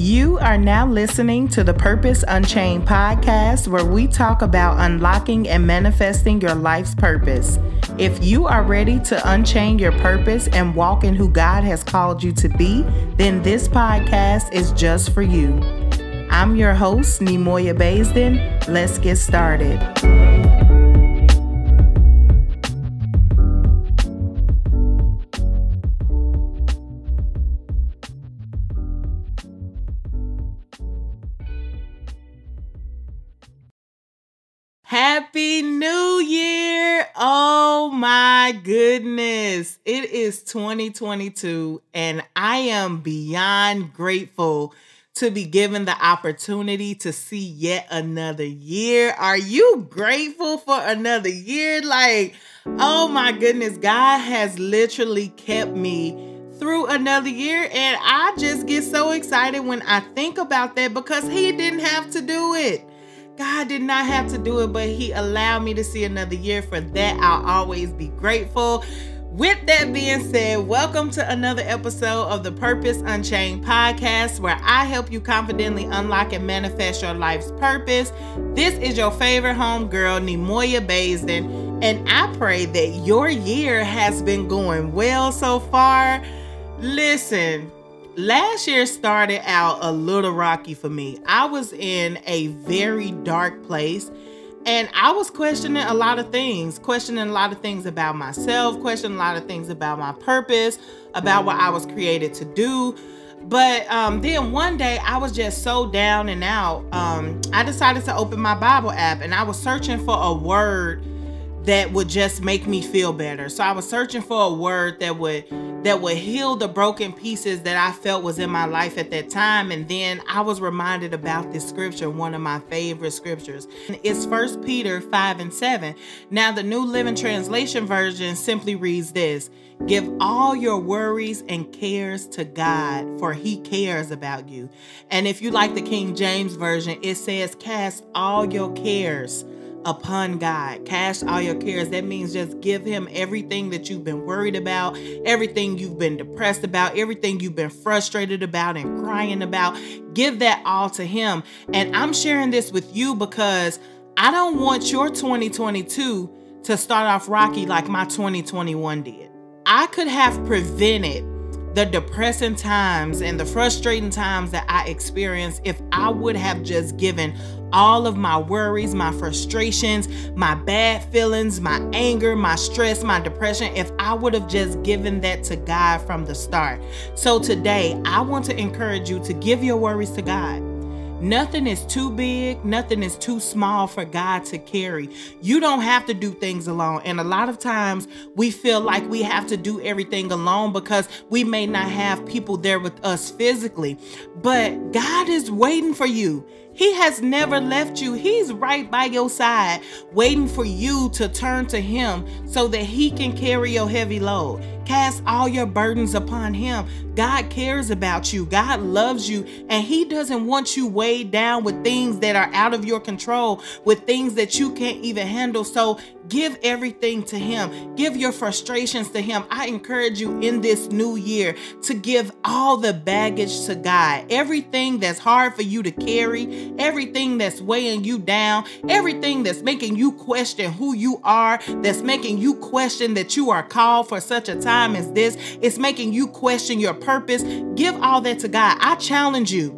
You are now listening to the Purpose Unchained podcast, where we talk about unlocking and manifesting your life's purpose. If you are ready to unchain your purpose and walk in who God has called you to be, then this podcast is just for you. I'm your host, Nemoya Baisden. Let's get started. My goodness. It is 2022, and I am beyond grateful to be given the opportunity to see yet another year. Are you grateful for another year? Like, oh my goodness, God has literally kept me through another year, and I just get so excited when I think about that because He didn't have to do it. God did not have to do it, but He allowed me to see another year. For that, I'll always be grateful. With that being said, welcome to another episode of the Purpose Unchained podcast, where I help you confidently unlock and manifest your life's purpose. This is your favorite home girl, Nemoya Baisden, and I pray that your year has been going well so far. Listen, last year started out a little rocky for me. I was in a very dark place and I was questioning a lot of things, questioning a lot of things about myself, questioning a lot of things about my purpose, about what I was created to do. But um, then one day I was just so down and out. Um, I decided to open my Bible app and I was searching for a word that would just make me feel better. So I was searching for a word that would that would heal the broken pieces that I felt was in my life at that time and then I was reminded about this scripture, one of my favorite scriptures. It's First Peter 5 and 7. Now the New Living Translation version simply reads this: Give all your worries and cares to God, for he cares about you. And if you like the King James version, it says cast all your cares upon God. Cast all your cares. That means just give Him everything that you've been worried about, everything you've been depressed about, everything you've been frustrated about and crying about. Give that all to Him. And I'm sharing this with you because I don't want your 2022 to start off rocky like my 2021 did. I could have prevented the depressing times and the frustrating times that I experienced if I would have just given all of my worries, my frustrations, my bad feelings, my anger, my stress, my depression, if I would have just given that to God from the start. So today, I want to encourage you to give your worries to God. Nothing is too big, nothing is too small for God to carry. You don't have to do things alone. And a lot of times we feel like we have to do everything alone because we may not have people there with us physically. But God is waiting for you. He has never left you. He's right by your side, waiting for you to turn to Him so that He can carry your heavy load. Cast all your burdens upon Him. God cares about you. God loves you. And He doesn't want you weighed down with things that are out of your control, with things that you can't even handle. So give everything to Him. Give your frustrations to Him. I encourage you in this new year to give all the baggage to God. Everything that's hard for you to carry, everything that's weighing you down, everything that's making you question who you are, that's making you question that you are called for such a time as this, it's making you question your purpose. Give all that to God. I challenge you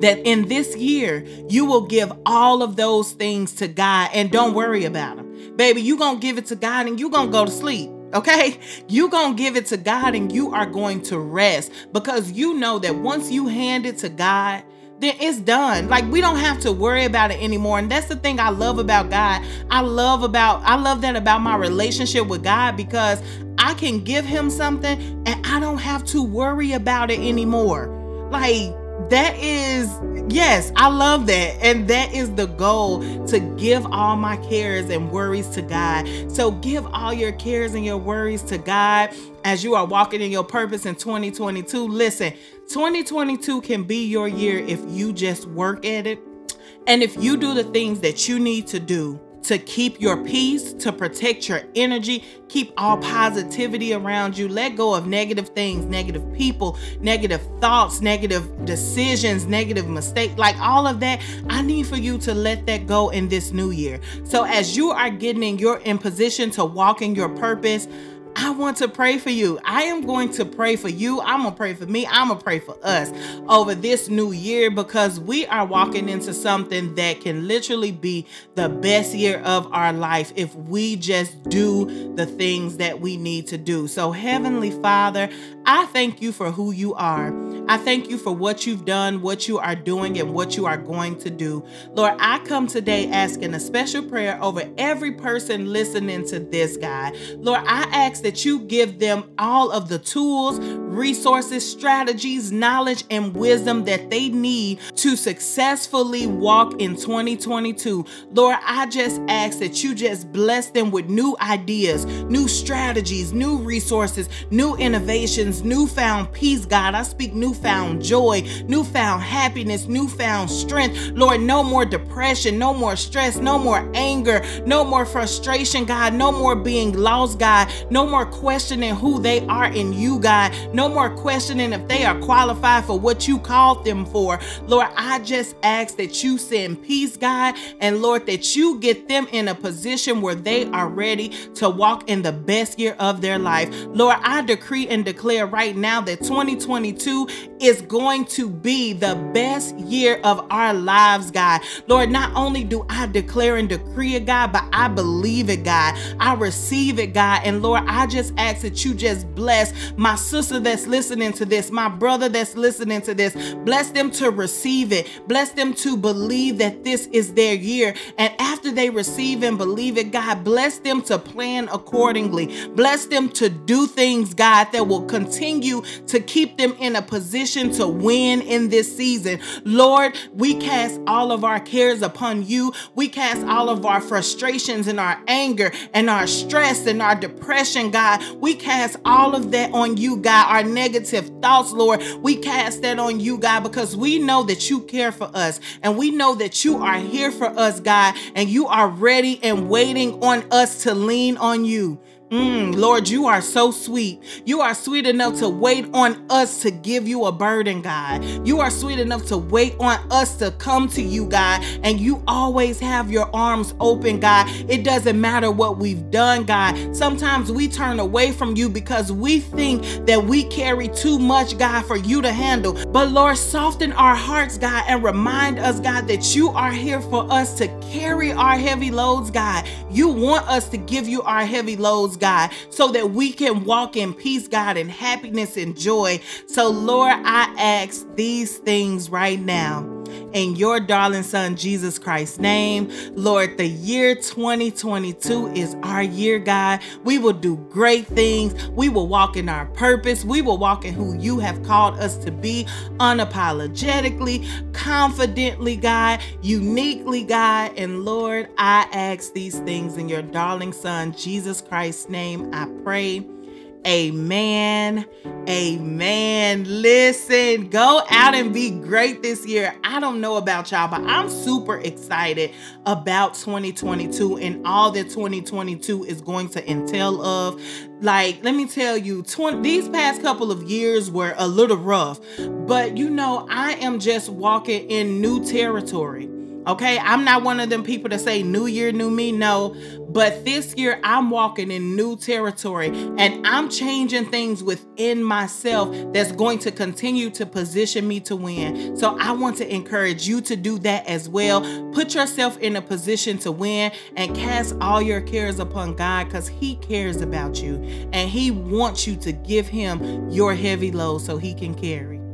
that in this year you will give all of those things to God and don't worry about them. Baby, you going to give it to God and you going to go to sleep. Okay, you gonna give it to God and you are going to rest because you know that once you hand it to God, then it's done. Like we don't have to worry about it anymore. And that's the thing I love about God. I love about I love that about my relationship with God because I can give him something and I don't have to worry about it anymore. Like that is yes i love that. And that is the goal to give all my cares and worries to god. So give all your cares and your worries to god as you are walking in your purpose in 2022 listen 2022 can be your year if you just work at it and if you do the things that you need to do to keep your peace, to protect your energy, keep all positivity around you. Let go of negative things, negative people, negative thoughts, negative decisions, negative mistakes, like all of that. I need for you to let that go in this new year. So as you are getting you're in position to walk in your purpose, I want to pray for you. I am going to pray for you. I'm going to pray for me. I'm going to pray for us over this new year because we are walking into something that can literally be the best year of our life if we just do the things that we need to do. So, Heavenly Father, I thank you for who you are. I thank you for what you've done, what you are doing, and what you are going to do. Lord, I come today asking a special prayer over every person listening to this, God. Lord, I ask that you give them all of the tools, resources, strategies, knowledge, and wisdom that they need to successfully walk in 2022. Lord, I just ask that you just bless them with new ideas, new strategies, new resources, new innovations, newfound peace, God. I speak newfound joy, newfound happiness, newfound strength. Lord, no more depression, no more stress, no more anger, no more frustration, God, no more being lost, God, no more questioning who they are in you, God. No more questioning if they are qualified for what you called them for. Lord, I just ask that you send peace, God, and Lord, that you get them in a position where they are ready to walk in the best year of their life. Lord, I decree and declare right now that 2022 is going to be the best year of our lives, God. Lord, not only do I declare and decree it, God, but I believe it, God. I receive it, God. And Lord, I just ask that you just bless my sister that's listening to this, my brother that's listening to this. Bless them to receive it. Bless them to believe that this is their year. And after they receive and believe it, God, bless them to plan accordingly. Bless them to do things, God, that will continue to keep them in a position to win in this season. Lord, we cast all of our cares upon you. We cast all of our frustrations and our anger and our stress and our depression, God. We cast all of that on you, God. Our negative thoughts, Lord, we cast that on you, God, because we know that you care for us and we know that you are here for us, God, and you are ready and waiting on us to lean on you. Mm, Lord, you are so sweet. You are sweet enough to wait on us to give you a burden, God. You are sweet enough to wait on us to come to you, God. And you always have your arms open, God. It doesn't matter what we've done, God. Sometimes we turn away from you because we think that we carry too much, God, for you to handle. But Lord, soften our hearts, God, and remind us, God, that you are here for us to carry our heavy loads, God. You want us to give you our heavy loads, God, so that we can walk in peace, God, and happiness and joy. So, Lord, I ask these things right now in your darling son Jesus Christ's name. Lord, the year 2022 is our year, God. We will do great things. We will walk in our purpose. We will walk in who you have called us to be unapologetically, confidently, God, uniquely, God. And Lord, I ask these things in your darling son Jesus Christ's name. I pray. Amen. Amen. Listen, go out and be great this year. I don't know about y'all, but I'm super excited about 2022 and all that 2022 is going to entail of. Like, let me tell you, 20, these past couple of years were a little rough, but you know, I am just walking in new territory. Okay, I'm not one of them people to say new year, new me. No, but this year I'm walking in new territory and I'm changing things within myself that's going to continue to position me to win. So I want to encourage you to do that as well. Put yourself in a position to win and cast all your cares upon God because He cares about you and He wants you to give Him your heavy load so He can carry.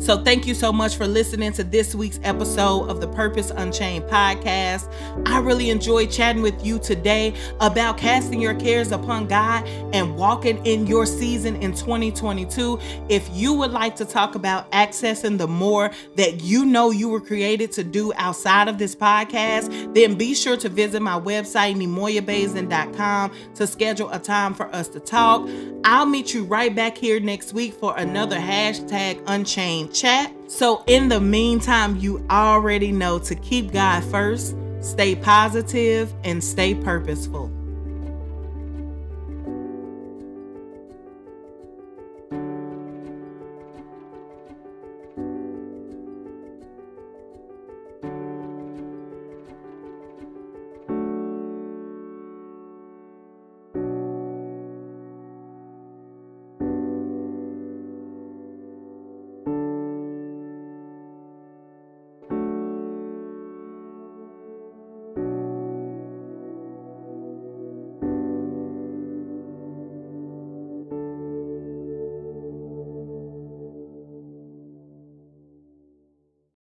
So, thank you so much for listening to this week's episode of the Purpose Unchained podcast. I really enjoyed chatting with you today about casting your cares upon God and walking in your season in 2022. If you would like to talk about accessing the more that you know you were created to do outside of this podcast, then be sure to visit my website, nemoyabaisden.com, to schedule a time for us to talk. I'll meet you right back here next week for another hashtag Unchained chat. So, in the meantime, you already know to keep God first stay positive, and stay purposeful.